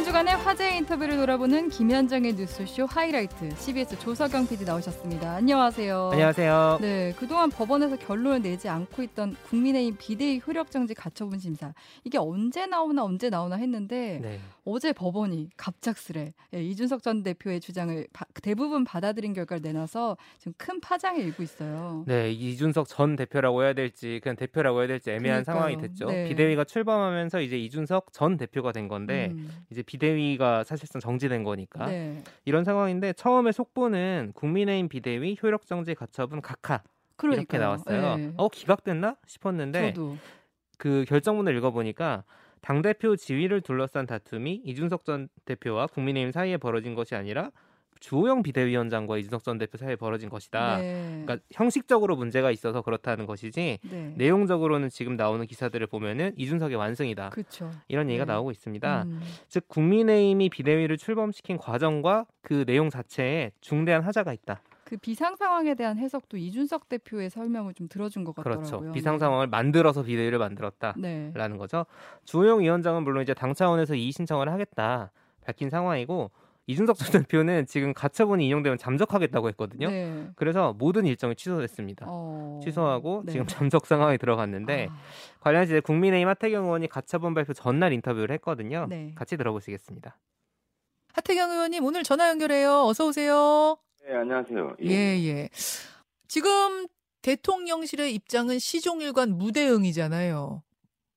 한 주간의 화제 인터뷰를 돌아보는 김현정의 뉴스쇼 하이라이트 CBS 조석영 PD 나오셨습니다. 안녕하세요. 안녕하세요. 네, 그동안 법원에서 결론을 내지 않고 있던 국민의힘 비대위 효력정지 가처분 심사 이게 언제 나오나 언제 나오나 했는데 네. 어제 법원이 갑작스레 예, 이준석 전 대표의 주장을 바, 대부분 받아들인 결과를 내놔서 지금 큰 파장이 일고 있어요. 네, 이준석 전 대표라고 해야 될지 그냥 대표라고 해야 될지 애매한 그러니까요. 상황이 됐죠. 네. 비대위가 출범하면서 이제 이준석 전 대표가 된 건데 음, 이제 비대위가 사실상 정지된 거니까 네. 이런 상황인데 처음에 속보는 국민의힘 비대위 효력 정지 가처분 각하 이렇게 그러니까요. 나왔어요. 네. 어 기각됐나 싶었는데 저도 그 결정문을 읽어보니까 당 대표 지위를 둘러싼 다툼이 이준석 전 대표와 국민의힘 사이에 벌어진 것이 아니라 주호영 비대위원장과 이준석 전 대표 사이에 벌어진 것이다. 네. 그러니까 형식적으로 문제가 있어서 그렇다는 것이지 네. 내용적으로는 지금 나오는 기사들을 보면은 이준석의 완승이다. 그렇죠. 이런 얘기가 네. 나오고 있습니다. 음. 즉 국민의힘이 비대위를 출범시킨 과정과 그 내용 자체에 중대한 하자가 있다. 그 비상 상황에 대한 해석도 이준석 대표의 설명을 좀 들어준 것 같더라고요. 그렇죠. 비상 상황을 만들어서 비대위를 만들었다. 네. 라는 거죠. 주호영 위원장은 물론 이제 당 차원에서 이의 신청을 하겠다 밝힌 상황이고 이준석 전 대표는 지금 가처분이 인용되면 잠적하겠다고 했거든요. 네. 그래서 모든 일정이 취소됐습니다. 어... 취소하고 네. 지금 잠적 상황에 들어갔는데 아, 관련해서 이제 국민의힘 하태경 의원이 가처분 발표 전날 인터뷰를 했거든요. 네. 같이 들어보시겠습니다. 하태경 의원님 오늘 전화 연결해요. 어서 오세요. 네, 안녕하세요. 예, 예. 지금 대통령실의 입장은 시종일관 무대응이잖아요.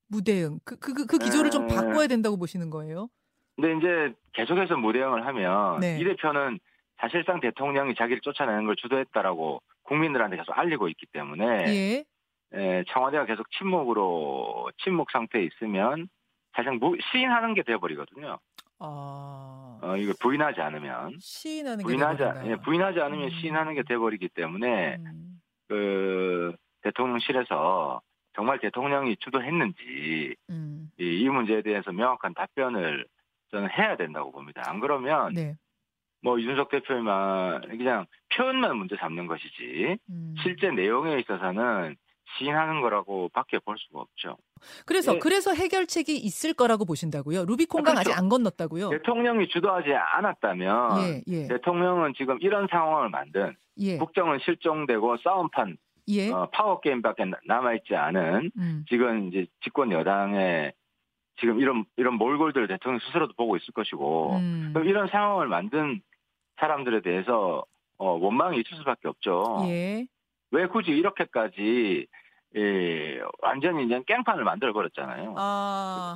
무대응. 그, 그, 그, 그 기조를 좀 네. 바꿔야 된다고 보시는 거예요? 근데 이제 계속해서 무대응을 하면 네. 이 대표는 사실상 대통령이 자기를 쫓아내는 걸 주도했다라고 국민들한테 계속 알리고 있기 때문에 예. 에, 청와대가 계속 침묵으로 침묵 상태에 있으면 사실상 무, 시인하는 게 되어버리거든요. 아. 어, 이거 부인하지 않으면 시인하는 게 부인하지. 예, 부인하지 않으면 음. 시인하는 게 돼버리기 때문에 음. 그 대통령실에서 정말 대통령이 주도했는지 음. 이, 이 문제에 대해서 명확한 답변을 저는 해야 된다고 봅니다. 안 그러면 네. 뭐 이준석 대표만 그냥 표현만 문제 삼는 것이지 음. 실제 내용에 있어서는 시인하는 거라고 밖에 볼 수가 없죠. 그래서 예. 그래서 해결책이 있을 거라고 보신다고요? 루비콘강 아, 아직 그렇죠. 안 건넜다고요? 대통령이 주도하지 않았다면 예, 예. 대통령은 지금 이런 상황을 만든 예. 국정은 실종되고 싸움판 예. 어, 파워 게임밖에 남아있지 않은 음. 지금 이제 집권 여당의 지금 이런 이런 몰골들 대통령 스스로도 보고 있을 것이고 음. 그럼 이런 상황을 만든 사람들에 대해서 어, 원망이 있을 수밖에 없죠. 예. 왜 굳이 이렇게까지 예, 완전히 이제 깽판을 만들어 버렸잖아요. 아.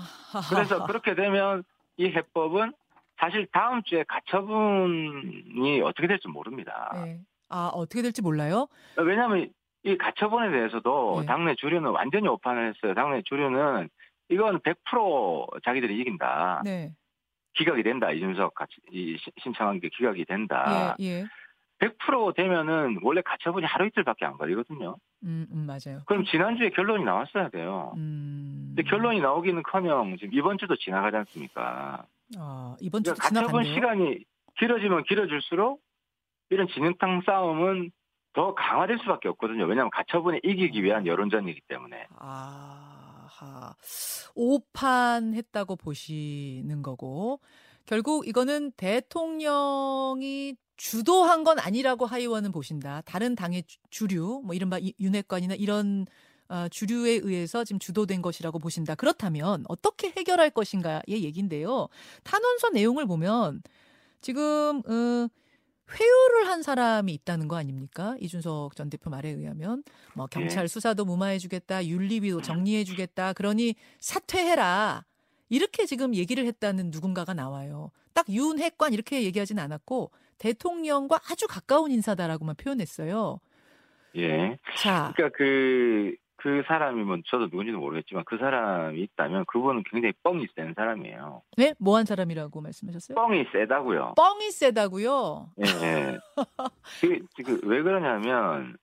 그래서 그렇게 되면 이 해법은 사실 다음 주에 가처분이 어떻게 될지 모릅니다. 예. 아, 어떻게 될지 몰라요? 왜냐하면 이 가처분에 대해서도 네. 당내 주류는 완전히 오판을 했어요. 당내 주류는 이건 100% 자기들이 이긴다. 네. 기각이 된다. 이준석 같이 이 시- 신청한 게 기각이 된다. 예, 예. 100% 되면은 원래 가처분이 하루 이틀밖에 안 걸리거든요. 음, 음, 맞아요. 그럼 지난주에 결론이 나왔어야 돼요. 음. 근데 결론이 나오기는커녕 지금 이번 주도 지나가지 않습니까? 아, 이번 주도 그러니까 가처분 지나간대요. 시간이 길어지면 길어질수록 이런 진흙탕 싸움은 더 강화될 수밖에 없거든요. 왜냐하면 가처분에 이기기 위한 여론전이기 때문에. 아하. 오판 했다고 보시는 거고 결국 이거는 대통령이 주도한 건 아니라고 하의원은 보신다. 다른 당의 주- 주류, 뭐 이른바 이- 윤핵관이나 이런 어, 주류에 의해서 지금 주도된 것이라고 보신다. 그렇다면 어떻게 해결할 것인가의 얘기인데요. 탄원서 내용을 보면 지금 어, 회유를 한 사람이 있다는 거 아닙니까? 이준석 전 대표 말에 의하면 뭐 경찰 수사도 무마해주겠다, 윤리위도 정리해주겠다. 그러니 사퇴해라. 이렇게 지금 얘기를 했다는 누군가가 나와요. 딱 윤핵관 이렇게 얘기하진 않았고 대통령과 아주 가까운 인사다라고만 표현했어요. 예. 자, 그러니까 그, 그 사람이 뭐 저도 누군지도 모르겠지만 그 사람이 있다면 그분은 굉장히 뻥이 센 사람이에요. 네? 뭐한 사람이라고 말씀하셨어요? 뻥이 세다고요. 뻥이 세다고요. 예. 예. 그, 그, 왜 그러냐면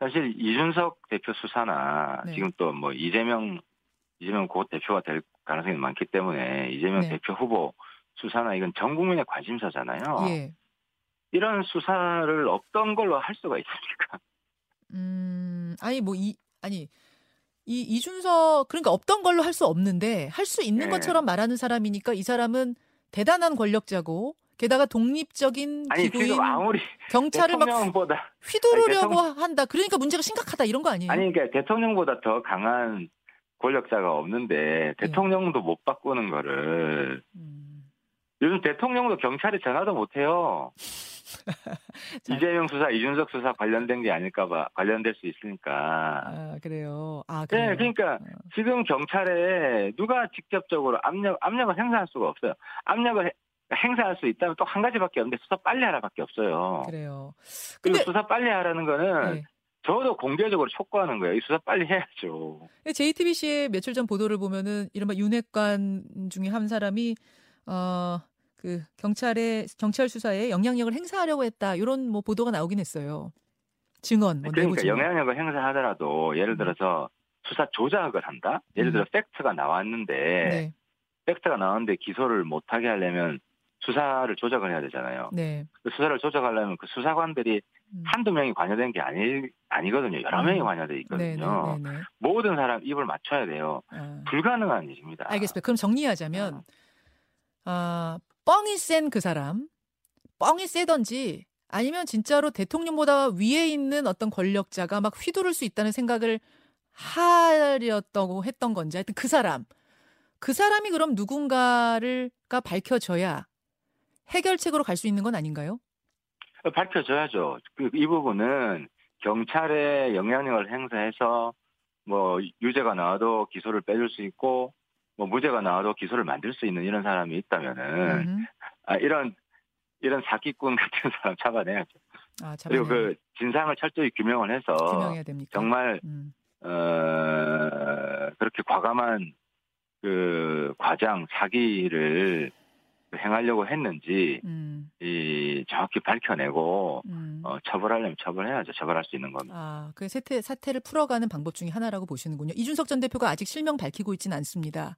사실 이준석 대표 수사나 네. 지금 또 뭐 이재명 이재명 곧 대표가 될 가능성이 많기 때문에 이재명 네. 대표 후보 수사나 이건 전 국민의 관심사잖아요. 예. 이런 수사를 없던 걸로 할 수가 있습니까? 음, 아니 뭐 이 아니 이 이준석 그러니까 없던 걸로 할 수 없는데 할 수 있는 네. 것처럼 말하는 사람이니까 이 사람은 대단한 권력자고 게다가 독립적인 아니 기구인 경찰을 막 휘두르려고 아니, 한다. 그러니까 문제가 심각하다 이런 거 아니에요? 아니 그러니까 대통령보다 더 강한 권력자가 없는데 대통령도 못 바꾸는 거를 음. 요즘 대통령도 경찰에 전화도 못 해요. 자. 이재명 수사, 이준석 수사 관련된 게 아닐까봐 관련될 수 있으니까. 아 그래요. 아 그래요. 네, 그러니까 어. 지금 경찰에 누가 직접적으로 압력 압력을 행사할 수가 없어요. 압력을 해- 행사할 수 있다면 또 한 가지밖에 없는데 수사 빨리 하라밖에 없어요. 그래요. 그리고 근데 수사 빨리 하라는 거는 네. 저도 공개적으로 촉구하는 거예요. 이 수사 빨리 해야죠. JTBC의 며칠 전 보도를 보면은 이른바 윤핵관 중에 한 사람이 어 그 경찰의 경찰 수사에 영향력을 행사하려고 했다 이런 뭐 보도가 나오긴 했어요. 증언, 뭐 그러니까 증언. 영향력을 행사하더라도 예를 들어서 수사 조작을 한다. 예를 들어 팩트가 나왔는데 네, 팩트가 나왔는데 기소를 못하게 하려면 수사를 조작을 해야 되잖아요. 네. 그 수사를 조작하려면 그 수사관들이 음. 한두 명이 관여된 게 아니, 아니거든요. 여러 음. 명이 관여돼 네, 있거든요. 네, 네, 네. 모든 사람 입을 맞춰야 돼요. 아. 불가능한 일입니다. 알겠습니다. 그럼 정리하자면 아, 뻥이 센 그 사람, 뻥이 세던지 아니면 진짜로 대통령보다 위에 있는 어떤 권력자가 막 휘두를 수 있다는 생각을 하렸다고 했던 건지 하여튼 그 사람 그 사람이 그럼 누군가를가 밝혀져야 해결책으로 갈 수 있는 건 아닌가요? 밝혀져야죠. 그, 이 부분은 경찰의 영향력을 행사해서 뭐 유죄가 나와도 기소를 빼줄 수 있고 뭐 무죄가 나와도 기소를 만들 수 있는 이런 사람이 있다면은 음. 아, 이런 이런 사기꾼 같은 사람 잡아내야죠. 아, 그리고 잡아내야 그 진상을 철저히 규명을 해서? 정말 음. 어, 그렇게 과감한 그 과장 사기를 행하려고 했는지 음. 이 정확히 밝혀내고 음. 어, 처벌하려면 처벌해야죠. 처벌할 수 있는 겁니다. 아, 그 사태, 사태를 풀어가는 방법 중에 하나라고 보시는군요. 이준석 전 대표가 아직 실명 밝히고 있지는 않습니다.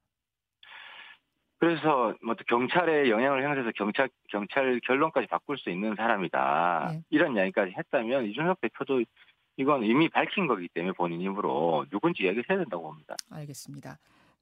그래서 뭐 또 경찰의 영향을 행사해서 경찰 경찰 결론까지 바꿀 수 있는 사람이다. 네. 이런 이야기까지 했다면 이준석 대표도 이건 이미 밝힌 거기 때문에 본인 입으로 누군지 얘기를 해야 된다고 봅니다. 알겠습니다.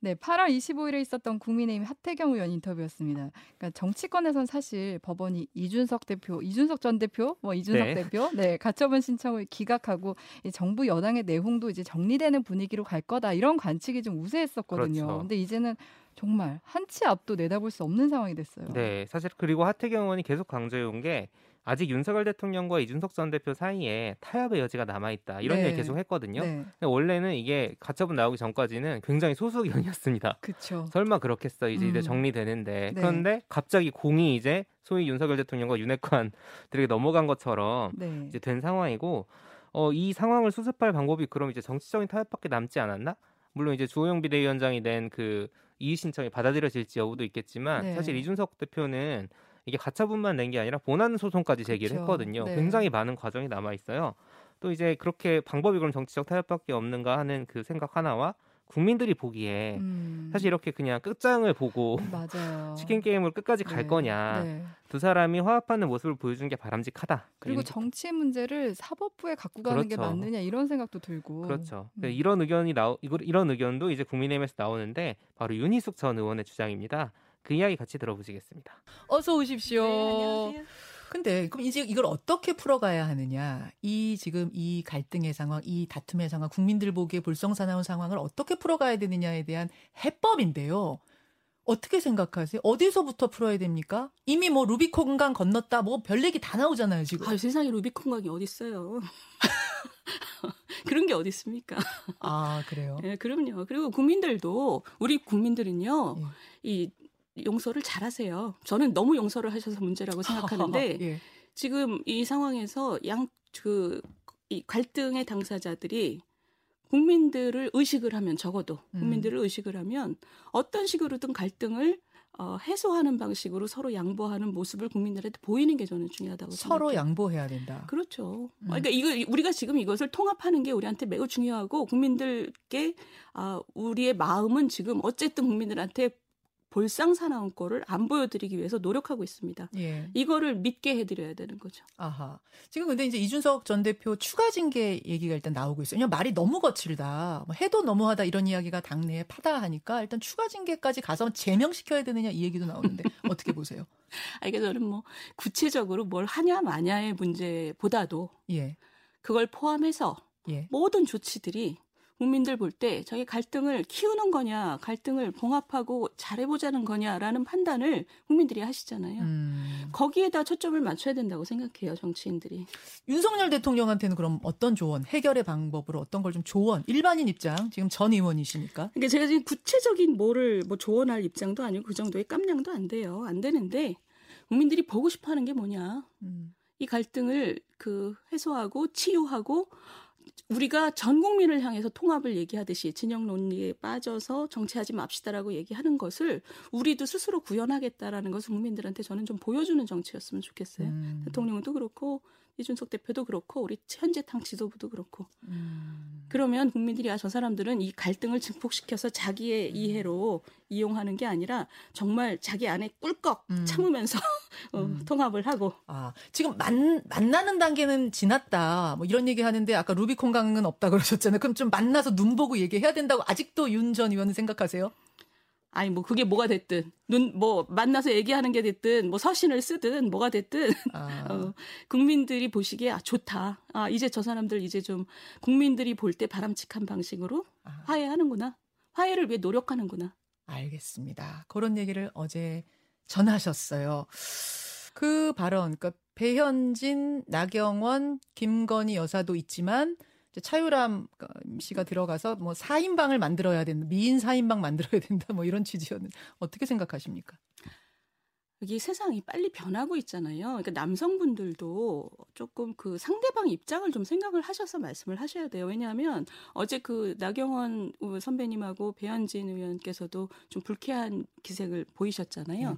네, 8월 25일에 있었던 국민의힘 하태경 의원 인터뷰였습니다. 그러니까 정치권에선 사실 법원이 이준석 대표, 이준석 전 대표, 뭐 이준석 네. 대표, 네 가처분 신청을 기각하고 이 정부 여당의 내홍도 이제 정리되는 분위기로 갈 거다 이런 관측이 좀 우세했었거든요. 그렇죠. 근데 이제는 정말 한 치 앞도 내다볼 수 없는 상황이 됐어요. 네, 사실 그리고 하태경 의원이 계속 강조해온 게 아직 윤석열 대통령과 이준석 전 대표 사이에 타협의 여지가 남아 있다 이런 네. 얘기 계속 했거든요. 네, 원래는 이게 가처분 나오기 전까지는 굉장히 소수 의견이었습니다. 그렇죠. 설마 그렇겠어 이제 이제 음. 정리되는데 네. 그런데 갑자기 공이 이제 소위 윤석열 대통령과 윤핵관들에게 넘어간 것처럼 네, 이제 된 상황이고 어, 이 상황을 수습할 방법이 그럼 이제 정치적인 타협밖에 남지 않았나? 물론 이제 주호영 비대위원장이 낸 그 이의 신청이 받아들여질지 여부도 있겠지만 네. 사실 이준석 대표는 이게 가처분만 낸 게 아니라 본안 소송까지 제기를 그쵸. 했거든요. 네. 굉장히 많은 과정이 남아 있어요. 또 이제 그렇게 방법이 그럼 정치적 타협밖에 없는가 하는 그 생각 하나와 국민들이 보기에 음, 사실 이렇게 그냥 끝장을 보고. 치킨 게임을 끝까지 갈 네, 거냐 네. 두 사람이 화합하는 모습을 보여주는 게 바람직하다. 그리고 정치 문제를 사법부에 갖고 가는 게 그렇죠. 맞느냐 이런 생각도 들고. 그렇죠. 음. 그 이런 의견이 나오 이런 의견도 이제 국민의힘에서 나오는데 바로 윤희숙 전 의원의 주장입니다. 그 이야기 같이 들어보시겠습니다. 어서 오십시오. 네, 안녕하세요. 근데 그럼 이제 이걸 어떻게 풀어가야 하느냐? 이 지금 이 갈등의 상황, 이 다툼의 상황, 국민들 보기에 불성사나운 상황을 어떻게 풀어가야 되느냐에 대한 해법인데요. 어떻게 생각하세요? 어디서부터 풀어야 됩니까? 이미 뭐 루비콘 강 건넜다, 뭐 별 얘기 다 나오잖아요 지금. 아유, 세상에 루비콘 강이 어디 있어요? 그런 게 어디 있습니까? 아 그래요. 예, 그럼요. 그리고 국민들도 우리 국민들은요. 예. 이 용서를 잘하세요. 저는 너무 용서를 하셔서 문제라고 생각하는데 예. 지금 이 상황에서 양그 이 갈등의 당사자들이 국민들을 의식을 하면 적어도 음. 국민들을 의식을 하면 어떤 식으로든 갈등을 어, 해소하는 방식으로 서로 양보하는 모습을 국민들한테 보이는 게 저는 중요하다고 서로 생각해요. 양보해야 된다. 그렇죠. 음. 그러니까 이거 우리가 지금 이것을 통합하는 게 우리한테 매우 중요하고 국민들께 아 우리의 마음은 지금 어쨌든 국민들한테 볼상사나운 꼴을 안 보여드리기 위해서 노력하고 있습니다. 예. 이거를 믿게 해드려야 되는 거죠. 아하. 지금 근데 이제 이준석 전 대표 추가 징계 얘기가 일단 나오고 있어요. 말이 너무 거칠다. 뭐 해도 너무하다 이런 이야기가 당내에 파다하니까 일단 추가 징계까지 가서 제명시켜야 되느냐 이 얘기도 나오는데 어떻게 보세요? 아, 이게 저는 뭐 구체적으로 뭘 하냐 마냐의 문제보다도 예. 그걸 포함해서 예. 모든 조치들이 국민들 볼 때 저희 갈등을 키우는 거냐, 갈등을 봉합하고 잘해보자는 거냐라는 판단을 국민들이 하시잖아요. 음. 거기에다 초점을 맞춰야 된다고 생각해요, 정치인들이. 윤석열 대통령한테는 그럼 어떤 조언, 해결의 방법으로 어떤 걸 좀 조언, 일반인 입장, 지금 전 의원이시니까. 그러니까 제가 지금 구체적인 뭐를 뭐 조언할 입장도 아니고 그 정도의 깜냥도 안 돼요. 안 되는데 국민들이 보고 싶어 하는 게 뭐냐. 음. 이 갈등을 그 해소하고 치유하고 우리가 전 국민을 향해서 통합을 얘기하듯이 진영 논리에 빠져서 정치하지 맙시다라고 얘기하는 것을 우리도 스스로 구현하겠다라는 것을 국민들한테 저는 좀 보여주는 정치였으면 좋겠어요. 음. 대통령도 그렇고 이준석 대표도 그렇고 우리 현재 당 지도부도 그렇고 음. 그러면 국민들이 아 저 사람들은 이 갈등을 증폭시켜서 자기의 음. 이해로 이용하는 게 아니라 정말 자기 안에 꿀꺽 음. 참으면서 어, 음. 통합을 하고 아, 지금 만, 만나는 단계는 지났다. 뭐 이런 얘기 하는데 아까 루비콘 강은 없다 그러셨잖아요. 그럼 좀 만나서 눈 보고 얘기해야 된다고 아직도 윤 전 의원은 생각하세요? 아니 뭐 그게 뭐가 됐든 눈 뭐 만나서 얘기하는 게 됐든 뭐 서신을 쓰든 뭐가 됐든. 아, 어, 국민들이 보시기에 아 좋다. 아 이제 저 사람들 이제 좀 국민들이 볼 때 바람직한 방식으로 아, 화해하는구나. 화해를 위해 노력하는구나. 알겠습니다. 그런 얘기를 어제 전하셨어요. 그 발언, 그러니까 배현진, 나경원, 김건희 여사도 있지만 차유람 씨가 들어가서 뭐 4인방을 만들어야 된다. 미인 4인방 만들어야 된다. 뭐 이런 취지였는데 어떻게 생각하십니까? 여기 세상이 빨리 변하고 있잖아요. 그러니까 남성분들도 조금 그 상대방 입장을 좀 생각을 하셔서 말씀을 하셔야 돼요. 왜냐하면 어제 그 나경원 선배님하고 배현진 의원께서도 좀 불쾌한 기색을 보이셨잖아요. 네.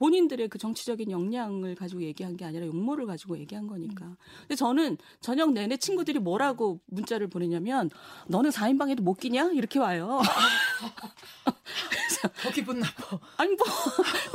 본인들의 그 정치적인 역량을 가지고 얘기한 게 아니라 욕모를 가지고 얘기한 거니까. 근데 저는 저녁 내내 친구들이 뭐라고 문자를 보내냐면 너는 4인방에도 못 끼냐? 이렇게 와요. 더 기분 나빠. 아니 뭐,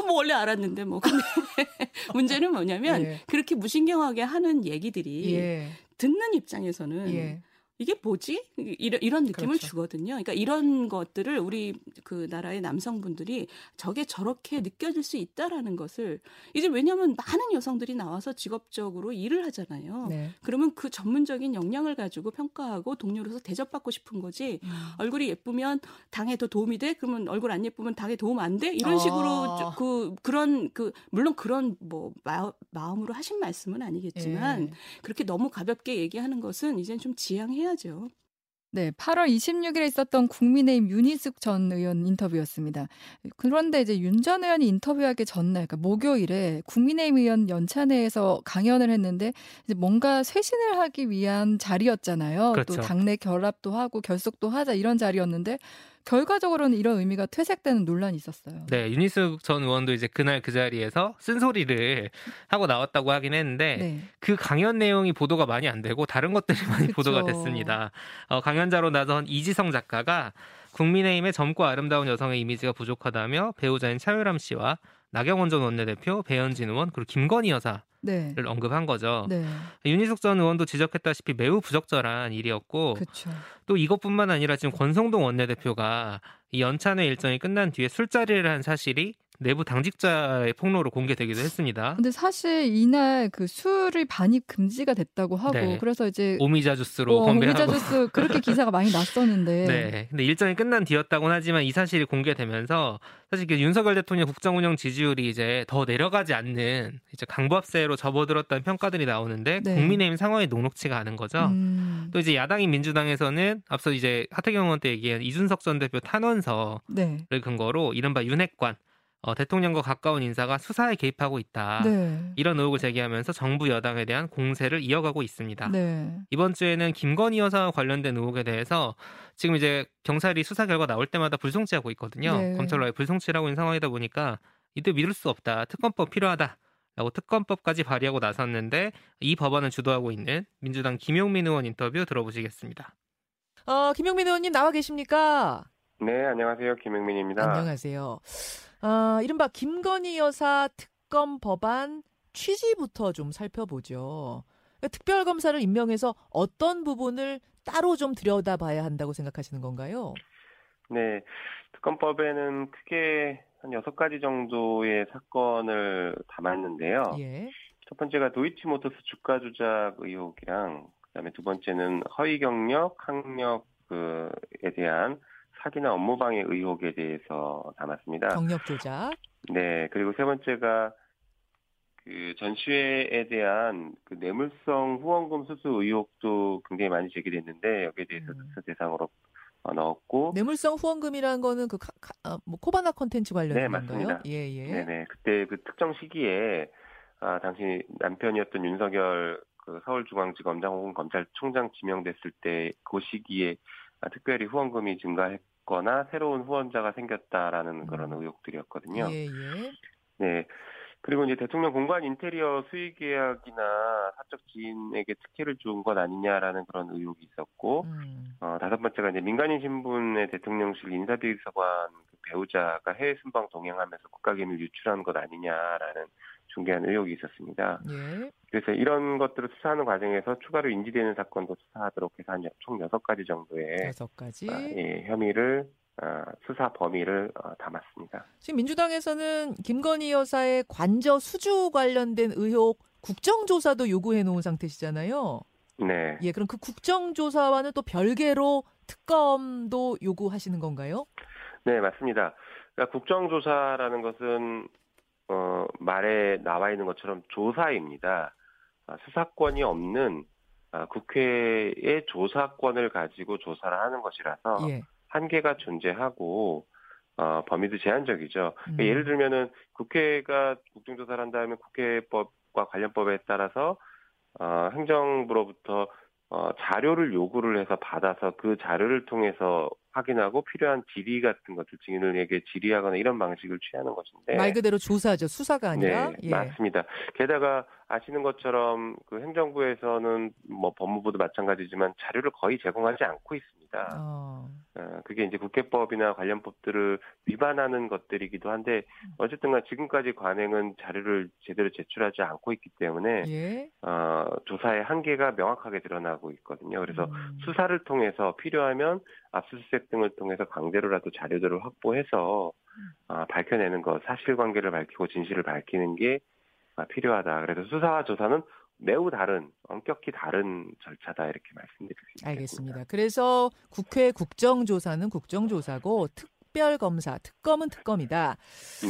뭐 원래 알았는데 뭐 근데 문제는 뭐냐면 예. 그렇게 무신경하게 하는 얘기들이 예. 듣는 입장에서는 예. 이게 뭐지 이런 이런 느낌을 그렇죠. 주거든요. 그러니까 이런 것들을 우리 그 나라의 남성분들이 저게 저렇게 느껴질 수 있다라는 것을 이제 왜냐하면 많은 여성들이 나와서 직업적으로 일을 하잖아요. 네. 그러면 그 전문적인 역량을 가지고 평가하고 동료로서 대접받고 싶은 거지 음. 얼굴이 예쁘면 당에 더 도움이 돼? 그러면 얼굴 안 예쁘면 당에 도움 안 돼? 이런 아. 식으로 저- 그 그런 그 물론 그런 뭐 마, 마음으로 하신 말씀은 아니겠지만 예. 그렇게 너무 가볍게 얘기하는 것은 이젠 좀 지양해야 죠. 네, 8월 26일에 있었던 국민의힘 윤희숙 전 의원 인터뷰였습니다. 그런데 이제 윤 전 의원이 인터뷰하기 전날, 그러니까 목요일에 국민의힘 의원 연찬회에서 강연을 했는데 이제 뭔가 쇄신을 하기 위한 자리였잖아요. 그렇죠. 또 당내 결합도 하고 결속도 하자 이런 자리였는데 결과적으로는 이런 의미가 퇴색되는 논란이 있었어요. 네, 유니스 전 의원도 이제 그날 그 자리에서 쓴소리를 하고 나왔다고 하긴 했는데 네. 그 강연 내용이 보도가 많이 안 되고 다른 것들이 많이 그쵸. 보도가 됐습니다. 어, 강연자로 나선 이지성 작가가 국민의힘의 젊고 아름다운 여성의 이미지가 부족하다며 배우자인 차유람 씨와 나경원 전 원내대표, 배현진 의원 그리고 김건희 여사를 네. 언급한 거죠. 네. 윤희숙 전 의원도 지적했다시피 매우 부적절한 일이었고 그렇죠. 또 이것뿐만 아니라 지금 권성동 원내대표가 이 연찬회 일정이 끝난 뒤에 술자리를 한 사실이 내부 당직자의 폭로로 공개되기도 했습니다. 근데 사실 이날 그 술이 반입 금지가 됐다고 하고 네. 그래서 이제 오미자 주스로 어, 건배하고 오미자 주스 그렇게 기사가 많이 났었는데 네. 근데 일정이 끝난 뒤였다고는 하지만 이 사실이 공개되면서 사실 그 윤석열 대통령 국정 운영 지지율이 이제 더 내려가지 않는 이제 강보합세로 접어들었다는 평가들이 나오는데 네. 국민의힘 상황이 녹록치가 않은 거죠. 음, 또 이제 야당인 민주당에서는 앞서 이제 하태경 의원 때 얘기한 이준석 전 대표 탄원서를 네. 근거로 이른바 윤핵관 어, 대통령과 가까운 인사가 수사에 개입하고 있다. 네. 이런 의혹을 제기하면서 정부 여당에 대한 공세를 이어가고 있습니다. 네. 이번 주에는 김건희 여사와 관련된 의혹에 대해서 지금 이제 경찰이 수사 결과 나올 때마다 불송치하고 있거든요. 네. 검찰로 불송치를 하고 있는 상황이다 보니까 이들 믿을 수 없다. 특검법 필요하다. 라고 특검법까지 발의하고 나섰는데 이 법안을 주도하고 있는 민주당 김용민 의원 인터뷰 들어보시겠습니다. 어, 김용민 의원님 나와 계십니까? 네, 안녕하세요. 김영민입니다. 안녕하세요. 아, 이른바 김건희 여사 특검 법안 취지부터 좀 살펴보죠. 그러니까 특별검사를 임명해서 어떤 부분을 따로 좀 들여다봐야 한다고 생각하시는 건가요? 네, 특검법에는 크게 한 여섯 가지 정도의 사건을 담았는데요. 예. 첫 번째가 도이치모터스 주가 조작 의혹이랑 그다음에 두 번째는 허위 경력, 학력 그에 대한 사기나 업무 방해 의혹에 대해서 담았습니다. 경력 조작. 네, 그리고 세 번째가 그 전시회에 대한 그 뇌물성 후원금 수수 의혹도 굉장히 많이 제기됐는데 여기에 대해서 음. 특수 대상으로 어, 넣었고 뇌물성 후원금이라는 거는 그 카, 카, 아, 뭐 코바나 컨텐츠 관련된 네? 맞습니다. 예, 예. 네네 그때 그 특정 시기에 아, 당시 남편이었던 윤석열 그 서울중앙지검장 혹은 검찰총장 지명됐을 때 그 시기에 아, 특별히 후원금이 증가했 거나 새로운 후원자가 생겼다라는 그런 음. 의혹들이었거든요. 예, 예. 네. 그리고 이제 대통령 공간 인테리어 수의 계약이나 사적 지인에게 특혜를 준것 아니냐라는 그런 의혹이 있었고, 음. 어, 다섯 번째가 이제 민간인 신분의 대통령실 인사비서관 그 배우자가 해외 순방 동행하면서 국가기밀 유출한 것 아니냐라는 중대한 의혹이 있었습니다. 예. 그래서 이런 것들을 수사하는 과정에서 추가로 인지되는 사건도 수사하도록 해서 한 총 여섯 가지 정도의 여섯 가지. 아, 예, 혐의를 아, 수사 범위를 어, 담았습니다. 지금 민주당에서는 김건희 여사의 관저 수주 관련된 의혹 국정조사도 요구해 놓은 상태시잖아요. 네. 예, 그럼 그 국정조사와는 또 별개로 특검도 요구하시는 건가요? 네, 맞습니다. 그러니까 국정조사라는 것은 어, 말에 나와 있는 것처럼 조사입니다. 아, 수사권이 없는 아, 국회의 조사권을 가지고 조사를 하는 것이라서 예. 한계가 존재하고 어, 범위도 제한적이죠. 그러니까 음. 예를 들면은 국회가 국정조사를 한 다음에 국회법과 관련법에 따라서 어, 행정부로부터 어, 자료를 요구를 해서 받아서 그 자료를 통해서 확인하고 필요한 질의 같은 것들 증인에게 질의하거나 이런 방식을 취하는 것인데 말 그대로 조사죠. 수사가 아니라. 네, 예. 맞습니다. 게다가 아시는 것처럼 그 행정부에서는 뭐 법무부도 마찬가지지만 자료를 거의 제공하지 않고 있습니다. 어. 어, 그게 이제 국회법이나 관련 법들을 위반하는 것들이기도 한데 어쨌든간 지금까지 관행은 자료를 제대로 제출하지 않고 있기 때문에 예. 어, 조사의 한계가 명확하게 드러나고 있거든요. 그래서 음. 수사를 통해서 필요하면 압수수색 등을 통해서 강제로라도 자료들을 확보해서 아, 밝혀내는 것, 사실관계를 밝히고 진실을 밝히는 게 아, 필요하다. 그래서 수사와 조사는 매우 다른, 엄격히 다른 절차다 이렇게 말씀드릴 수 있습니다. 알겠습니다. 그래서 국회 국정조사는 국정조사고 특별 검사, 특검은 특검이다.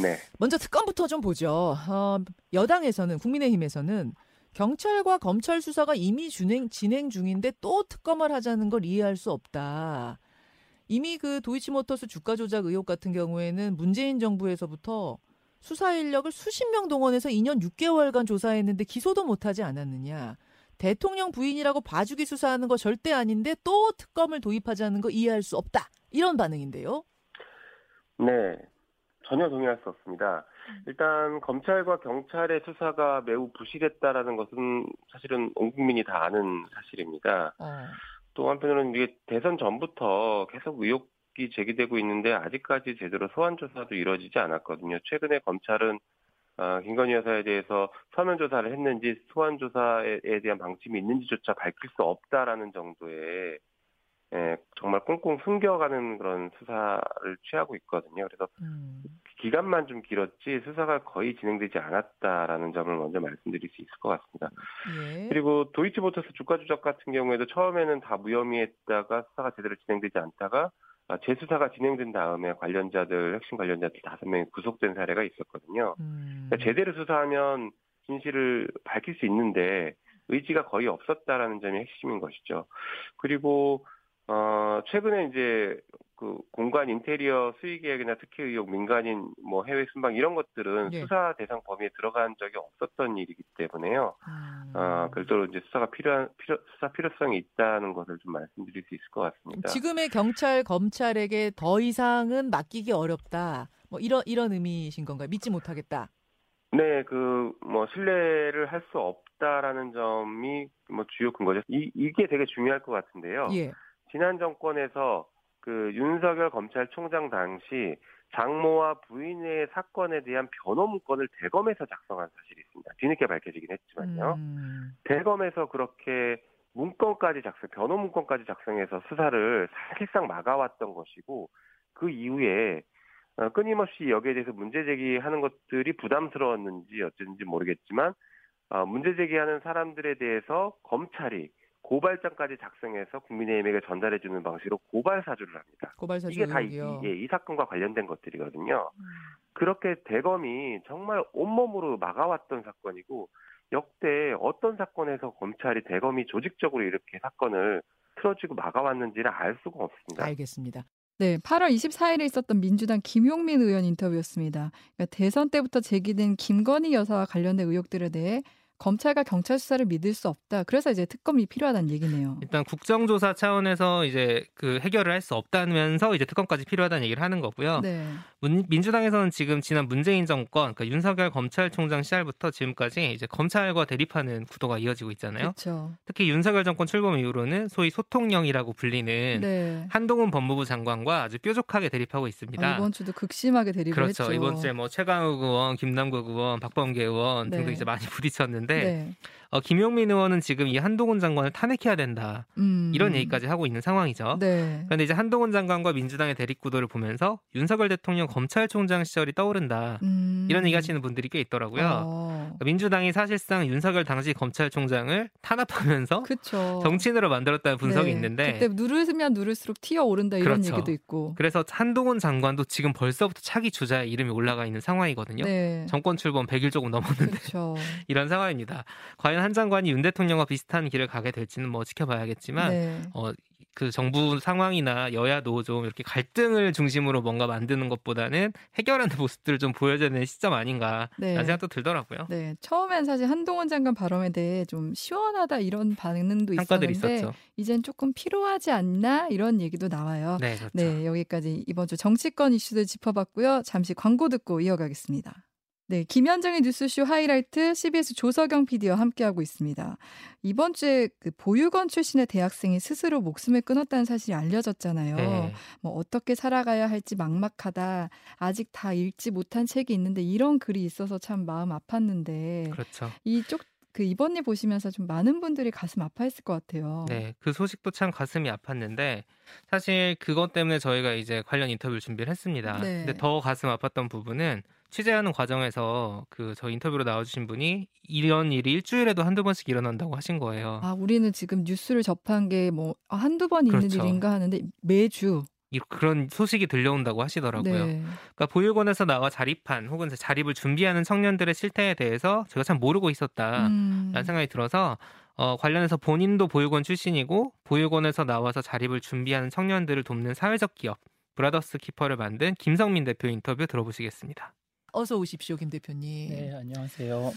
네, 먼저 특검부터 좀 보죠. 어, 여당에서는 국민의힘에서는 경찰과 검찰 수사가 이미 진행, 진행 중인데 또 특검을 하자는 걸 이해할 수 없다. 이미 그 도이치모터스 주가 조작 의혹 같은 경우에는 문재인 정부에서부터 수사 인력을 수십 명 동원해서 2년 6개월간 조사했는데 기소도 못하지 않았느냐. 대통령 부인이라고 봐주기 수사하는 거 절대 아닌데 또 특검을 도입하자는 거 이해할 수 없다. 이런 반응인데요. 네, 전혀 동의할 수 없습니다. 일단 검찰과 경찰의 수사가 매우 부실했다라는 것은 사실은 온 국민이 다 아는 사실입니다. 어. 또 한편으로는 이게 대선 전부터 계속 의혹 이 제기되고 있는데 아직까지 제대로 소환 조사도 이루어지지 않았거든요. 최근에 검찰은 어, 김건희 여사에 대해서 서면 조사를 했는지 소환 조사에 대한 방침이 있는지조차 밝힐 수 없다라는 정도의 예, 정말 꽁꽁 숨겨가는 그런 수사를 취하고 있거든요. 그래서 음. 기간만 좀 길었지 수사가 거의 진행되지 않았다라는 점을 먼저 말씀드릴 수 있을 것 같습니다. 예. 그리고 도이치모터스 주가 조작 같은 경우에도 처음에는 다 무혐의했다가 수사가 제대로 진행되지 않다가 아, 재수사가 진행된 다음에 관련자들 핵심 관련자들 다섯 명이 구속된 사례가 있었거든요. 음. 그러니까 제대로 수사하면 진실을 밝힐 수 있는데 의지가 거의 없었다라는 점이 핵심인 것이죠. 그리고 어 최근에 이제 그 공간 인테리어 수의 계획이나 특혜 의혹, 민간인 뭐 해외 순방 이런 것들은 예. 수사 대상 범위에 들어간 적이 없었던 일이기 때문에요. 음. 어, 별도로 이제 수사가 필요한 필요 수사 필요성이 있다는 것을 좀 말씀드릴 수 있을 것 같습니다. 지금의 경찰 검찰에게 더 이상은 맡기기 어렵다. 뭐 이런 이런 의미이신 건가요? 믿지 못하겠다. 네, 그 뭐 신뢰를 할 수 없다라는 점이 뭐 주요 근거죠. 이 이게 되게 중요할 것 같은데요. 예. 지난 정권에서 그 윤석열 검찰총장 당시 장모와 부인의 사건에 대한 변호 문건을 대검에서 작성한 사실이 있습니다. 뒤늦게 밝혀지긴 했지만요. 음. 대검에서 그렇게 문건까지 작성, 변호 문건까지 작성해서 수사를 사실상 막아왔던 것이고 그 이후에 어, 끊임없이 여기에 대해서 문제 제기하는 것들이 부담스러웠는지 어쨌는지 모르겠지만 어, 문제 제기하는 사람들에 대해서 검찰이 고발장까지 작성해서 국민의힘에게 전달해 주는 방식으로 고발 사주를 합니다. 고발 사주 이게 다 이, 의혹이요. 예, 이 사건과 관련된 것들이거든요. 음. 그렇게 대검이 정말 온몸으로 막아왔던 사건이고 역대 어떤 사건에서 검찰이 대검이 조직적으로 이렇게 사건을 틀어지고 막아왔는지를 알 수가 없습니다. 알겠습니다. 네, 8월 24일에 있었던 민주당 김용민 의원 인터뷰였습니다. 그러니까 대선 때부터 제기된 김건희 여사와 관련된 의혹들에 대해 검찰과 경찰 수사를 믿을 수 없다. 그래서 이제 특검이 필요하다는 얘기네요. 일단 국정조사 차원에서 이제 그 해결을 할 수 없다면서 이제 특검까지 필요하다는 얘기를 하는 거고요. 네. 문- 민주당에서는 지금 지난 문재인 정권, 그러니까 윤석열 검찰총장 시절부터 지금까지 이제 검찰과 대립하는 구도가 이어지고 있잖아요. 그렇죠. 특히 윤석열 정권 출범 이후로는 소위 소통령이라고 불리는 네. 한동훈 법무부 장관과 아주 뾰족하게 대립하고 있습니다. 아, 이번 주도 극심하게 대립을 그렇죠. 했죠. 이번 주에 뭐 최강욱 의원, 김남국 의원, 박범계 의원 등등 네. 이제 많이 부딪혔는데 네. 어, 김용민 의원은 지금 이 한동훈 장관을 탄핵해야 된다 음. 이런 얘기까지 하고 있는 상황이죠. 네. 그런데 이제 한동훈 장관과 민주당의 대립 구도를 보면서 윤석열 대통령 검찰총장 시절이 떠오른다 음. 이런 얘기하시는 분들이 꽤 있더라고요. 어. 그러니까 민주당이 사실상 윤석열 당시 검찰총장을 탄압하면서 그렇죠. 정치인으로 만들었다는 분석이 네. 있는데 그때 누르면 누를수록 튀어 오른다 이런 그렇죠. 얘기도 있고. 그래서 한동훈 장관도 지금 벌써부터 차기 주자의 이름이 올라가 있는 상황이거든요. 네. 정권 출범 100일 조금 넘었는데 그렇죠. 이런 상황입니다. 과연 한 장관이 윤 대통령과 비슷한 길을 가게 될지는 뭐 지켜봐야겠지만 네. 어, 그 정부 상황이나 여야도 좀 이렇게 갈등을 중심으로 뭔가 만드는 것보다는 해결하는 모습들을 좀 보여줘야 되는 시점 아닌가 네. 라는 생각도 들더라고요. 네, 처음엔 사실 한동훈 장관 발언에 대해 좀 시원하다 이런 반응도 있었는데 있었죠. 이젠 조금 필요하지 않나 이런 얘기도 나와요. 네, 그렇죠. 네, 여기까지 이번 주 정치권 이슈들 짚어봤고요. 잠시 광고 듣고 이어가겠습니다. 네, 김현정의 뉴스쇼 하이라이트 CBS 조석영 PD와 함께하고 있습니다. 이번 주에 그 보육원 출신의 대학생이 스스로 목숨을 끊었다는 사실이 알려졌잖아요. 네. 뭐 어떻게 살아가야 할지 막막하다. 아직 다 읽지 못한 책이 있는데 이런 글이 있어서 참 마음 아팠는데 그렇죠. 이쪽 그 이번 일 보시면서 좀 많은 분들이 가슴 아파했을 것 같아요. 네, 그 소식도 참 가슴이 아팠는데 사실 그것 때문에 저희가 이제 관련 인터뷰를 준비를 했습니다. 네. 근데 더 가슴 아팠던 부분은 취재하는 과정에서 그 저 인터뷰로 나와주신 분이 이런 일이 일주일에도 한두 번씩 일어난다고 하신 거예요. 아, 우리는 지금 뉴스를 접한 게 뭐 한두 번 있는 그렇죠. 일인가 하는데 매주 이- 그런 소식이 들려온다고 하시더라고요. 네. 그러니까 보육원에서 나와 자립한 혹은 자립을 준비하는 청년들의 실태에 대해서 제가 참 모르고 있었다라는 음. 생각이 들어서 어, 관련해서 본인도 보육원 출신이고 보육원에서 나와서 자립을 준비하는 청년들을 돕는 사회적 기업 브라더스 키퍼를 만든 김성민 대표 인터뷰 들어보시겠습니다. 어서 오십시오, 김 대표님. 네, 안녕하세요.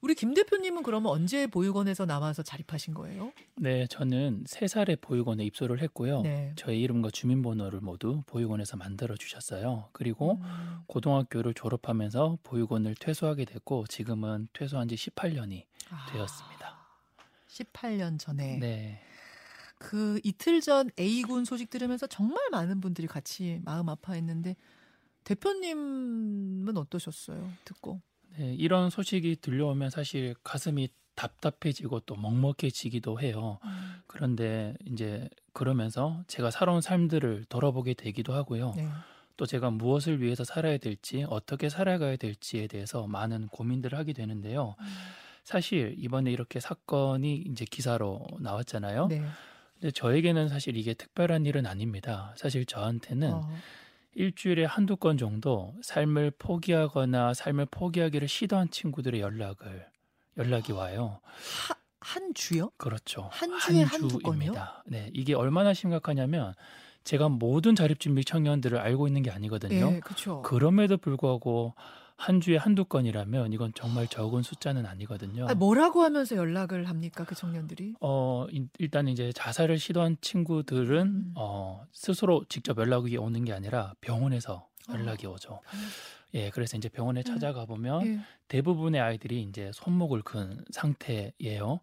우리 김 대표님은 그러면 언제 보육원에서 남아서 자립하신 거예요? 네, 저는 세 살에 보육원에 입소를 했고요. 네. 저의 이름과 주민번호를 모두 보육원에서 만들어 주셨어요. 그리고 음. 고등학교를 졸업하면서 보육원을 퇴소하게 됐고 지금은 퇴소한 지 18년이 아, 되었습니다. 18년 전에 네. 그 이틀 전 A군 소식 들으면서 정말 많은 분들이 같이 마음 아파했는데 대표님은 어떠셨어요? 듣고. 네, 이런 소식이 들려오면 사실 가슴이 답답해지고 또 먹먹해지기도 해요. 그런데 이제 그러면서 제가 살아온 삶들을 돌아보게 되기도 하고요. 네. 또 제가 무엇을 위해서 살아야 될지 어떻게 살아가야 될지에 대해서 많은 고민들을 하게 되는데요. 사실 이번에 이렇게 사건이 이제 기사로 나왔잖아요. 네. 근데 저에게는 사실 이게 특별한 일은 아닙니다. 사실 저한테는 어, 일주일에 한두 건 정도 삶을 포기하거나 삶을 포기하기를 시도한 친구들의 연락을 연락이 와요. 하, 한 주요? 그렇죠. 한 주에 한두 주입니다. 네, 이게 얼마나 심각하냐면 제가 모든 자립준비 청년들을 알고 있는 게 아니거든요. 네, 그렇죠. 그럼에도 불구하고 한 주에 한두 건이라면 이건 정말 적은 숫자는 아니거든요. 아, 뭐라고 하면서 연락을 합니까 그 청년들이? 어 일- 일단 이제 자살을 시도한 친구들은 음. 어 스스로 직접 연락이 오는 게 아니라 병원에서 연락이 오죠. 예, 그래서 이제 병원에 음. 찾아가 보면 예. 대부분의 아이들이 이제 손목을 근 상태예요. 어,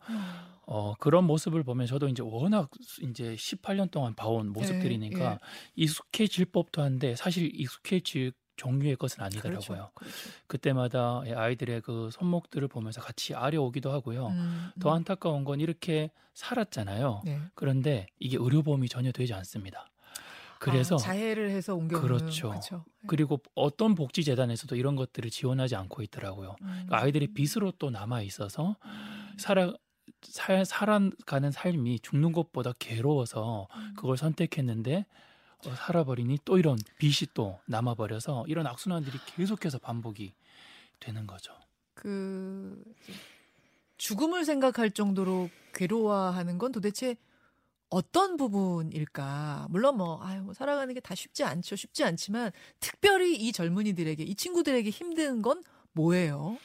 어 그런 모습을 보면 저도 이제 워낙 이제 18년 동안 봐온 네, 모습들이니까 익숙해질 법도 한데 사실 익숙해질 종류의 것은 아니더라고요. 그렇죠. 그렇죠. 그때마다 아이들의 그 손목들을 보면서 같이 아려오기도 하고요. 음, 더 음. 안타까운 건 이렇게 살았잖아요. 네. 그런데 이게 의료보험이 전혀 되지 않습니다. 그래서 아, 자해를 해서 옮겨오는 그렇죠. 그렇죠. 네. 그리고 어떤 복지 재단에서도 이런 것들을 지원하지 않고 있더라고요. 음. 그러니까 아이들이 빚으로 또 남아 있어서 살아 살, 살아가는 삶이 죽는 것보다 괴로워서 음. 그걸 선택했는데 어, 살아버리니 또 이런 빚이 또 남아버려서 이런 악순환들이 계속해서 반복이 되는 거죠. 그 죽음을 생각할 정도로 괴로워하는 건 도대체 어떤 부분일까? 물론 뭐, 아유, 뭐 살아가는 게 다 쉽지 않죠. 쉽지 않지만, 특별히 이 젊은이들에게, 이 친구들에게 힘든 건 뭐예요?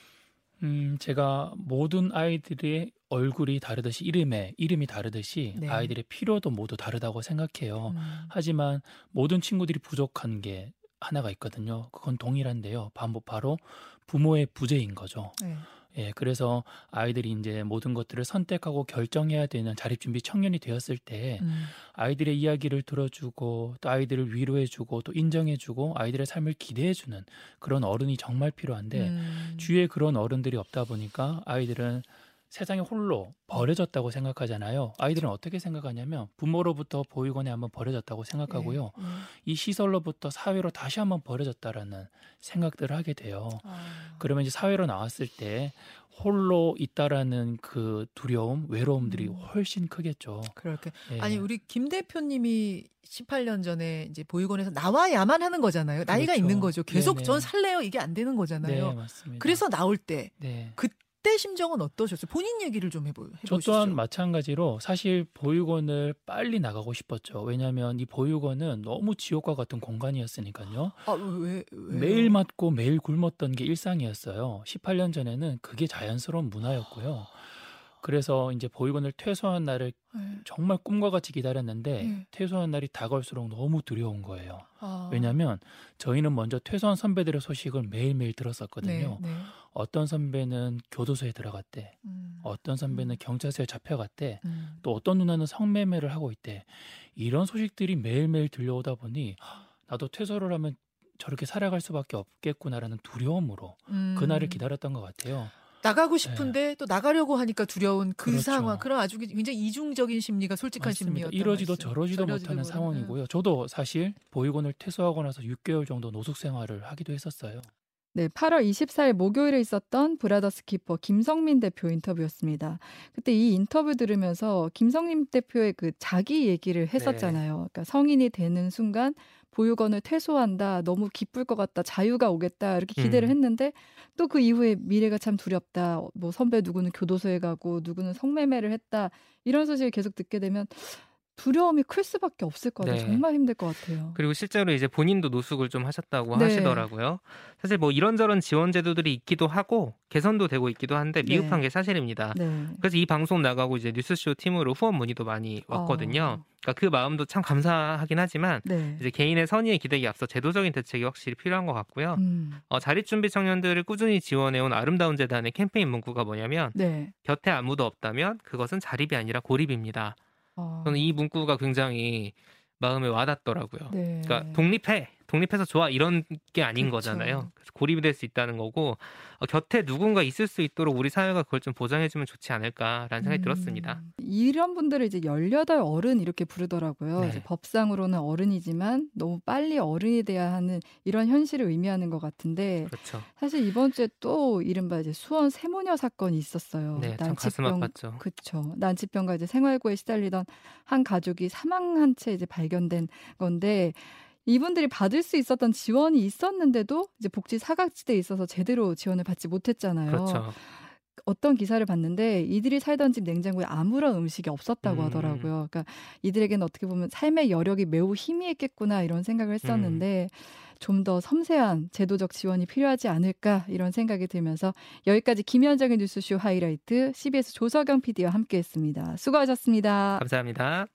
음, 제가 모든 아이들의 얼굴이 다르듯이 이름에 이름이 다르듯이 네. 아이들의 필요도 모두 다르다고 생각해요. 음, 하지만 모든 친구들이 부족한 게 하나가 있거든요. 그건 동일한데요. 바로, 바로 부모의 부재인 거죠. 네. 예, 그래서 아이들이 이제 모든 것들을 선택하고 결정해야 되는 자립준비 청년이 되었을 때 음, 아이들의 이야기를 들어주고 또 아이들을 위로해주고 또 인정해주고 아이들의 삶을 기대해주는 그런 어른이 정말 필요한데 음, 주위에 그런 어른들이 없다 보니까 아이들은 세상에 홀로 버려졌다고 생각하잖아요. 아이들은 어떻게 생각하냐면 부모로부터 보육원에 한번 버려졌다고 생각하고요. 네, 네. 이 시설로부터 사회로 다시 한번 버려졌다라는 생각들을 하게 돼요. 아, 그러면 이제 사회로 나왔을 때 홀로 있다라는 그 두려움, 외로움들이 음. 훨씬 크겠죠. 그렇게. 예. 아니, 우리 김 대표님이 18년 전에 이제 보육원에서 나와야만 하는 거잖아요. 나이가 그렇죠. 있는 거죠. 계속 네네. 전 살래요. 이게 안 되는 네, 거잖아요. 맞습니다. 그래서 나올 때, 네. 그 때 심정은 어떠셨어요? 본인 얘기를 좀 해보, 저 해보시죠. 또한 마찬가지로 사실 보육원을 빨리 나가고 싶었죠. 왜냐하면 이 보육원은 너무 지옥과 같은 공간이었으니까요. 아, 왜, 왜? 매일 맞고 매일 굶었던 게 일상이었어요. 18년 전에는 그게 자연스러운 문화였고요. 그래서 이제 보육원을 퇴소한 날을 네. 정말 꿈과 같이 기다렸는데 네. 퇴소한 날이 다가올수록 너무 두려운 거예요. 아. 왜냐하면 저희는 먼저 퇴소한 선배들의 소식을 매일매일 들었었거든요. 네, 네. 어떤 선배는 교도소에 들어갔대. 음. 어떤 선배는 음. 경찰서에 잡혀갔대. 음. 또 어떤 누나는 성매매를 하고 있대. 이런 소식들이 매일매일 들려오다 보니 나도 퇴소를 하면 저렇게 살아갈 수밖에 없겠구나라는 두려움으로 음. 그날을 기다렸던 것 같아요. 나가고 싶은데 또 나가려고 하니까 두려운 그 그렇죠. 상황, 그런 아주 굉장히 이중적인 심리가 솔직한. 심리였다. 이러지도 저러지도 못하는 상황이고요. 저도 사실 보육원을 퇴소하고 나서 6개월 정도 노숙 생활을 하기도 했었어요. 네, 8월 24일 목요일에 있었던 브라더스 키퍼 김성민 대표 인터뷰였습니다. 그때 이 인터뷰 들으면서 김성민 대표의 그 자기 얘기를 했었잖아요. 그러니까 성인이 되는 순간 보육원을 퇴소한다. 너무 기쁠 것 같다. 자유가 오겠다. 이렇게 기대를 음. 했는데 또 그 이후에 미래가 참 두렵다. 뭐 선배 누구는 교도소에 가고 누구는 성매매를 했다. 이런 소식을 계속 듣게 되면 두려움이 클 수밖에 없을 것 같아요. 네. 정말 힘들 것 같아요. 그리고 실제로 이제 본인도 노숙을 좀 하셨다고 네. 하시더라고요. 사실 뭐 이런저런 지원 제도들이 있기도 하고 개선도 되고 있기도 한데 네. 미흡한 게 사실입니다. 네. 그래서 이 방송 나가고 이제 뉴스쇼 팀으로 후원 문의도 많이 왔거든요. 어. 그러니까 그 마음도 참 감사하긴 하지만 네. 이제 개인의 선의에 기대기 앞서 제도적인 대책이 확실히 필요한 것 같고요. 음. 어, 자립준비 청년들을 꾸준히 지원해온 아름다운 재단의 캠페인 문구가 뭐냐면 네. 곁에 아무도 없다면 그것은 자립이 아니라 고립입니다. 어. 저는 이 문구가 굉장히 마음에 와닿더라고요. 네. 그러니까 독립해, 독립해서 좋아 이런 게 아닌 그렇죠. 거잖아요. 그래서 고립이 될 수 있다는 거고 어, 곁에 누군가 있을 수 있도록 우리 사회가 그걸 좀 보장해주면 좋지 않을까라는 생각이 들었습니다. 음, 이런 분들을 이제 18 어른 이렇게 부르더라고요. 네. 이제 법상으로는 어른이지만 너무 빨리 어른이 돼야 하는 이런 현실을 의미하는 것 같은데 그렇죠. 사실 이번 주에 또 이른바 이제 수원 세모녀 사건이 있었어요. 네, 참 가슴. 그렇죠. 난치병과 이제 생활고에 시달리던 한 가족이 사망한 채 이제 발견된 건데 이분들이 받을 수 있었던 지원이 있었는데도 이제 복지 사각지대에 있어서 제대로 지원을 받지 못했잖아요. 그렇죠. 어떤 기사를 봤는데 이들이 살던 집 냉장고에 아무런 음식이 없었다고 음. 하더라고요. 그러니까 이들에게는 어떻게 보면 삶의 여력이 매우 희미했겠구나 이런 생각을 했었는데 좀더 섬세한 제도적 지원이 필요하지 않을까 이런 생각이 들면서 여기까지 김현정의 뉴스쇼 하이라이트 CBS 조석영 PD와 함께했습니다. 수고하셨습니다. 감사합니다.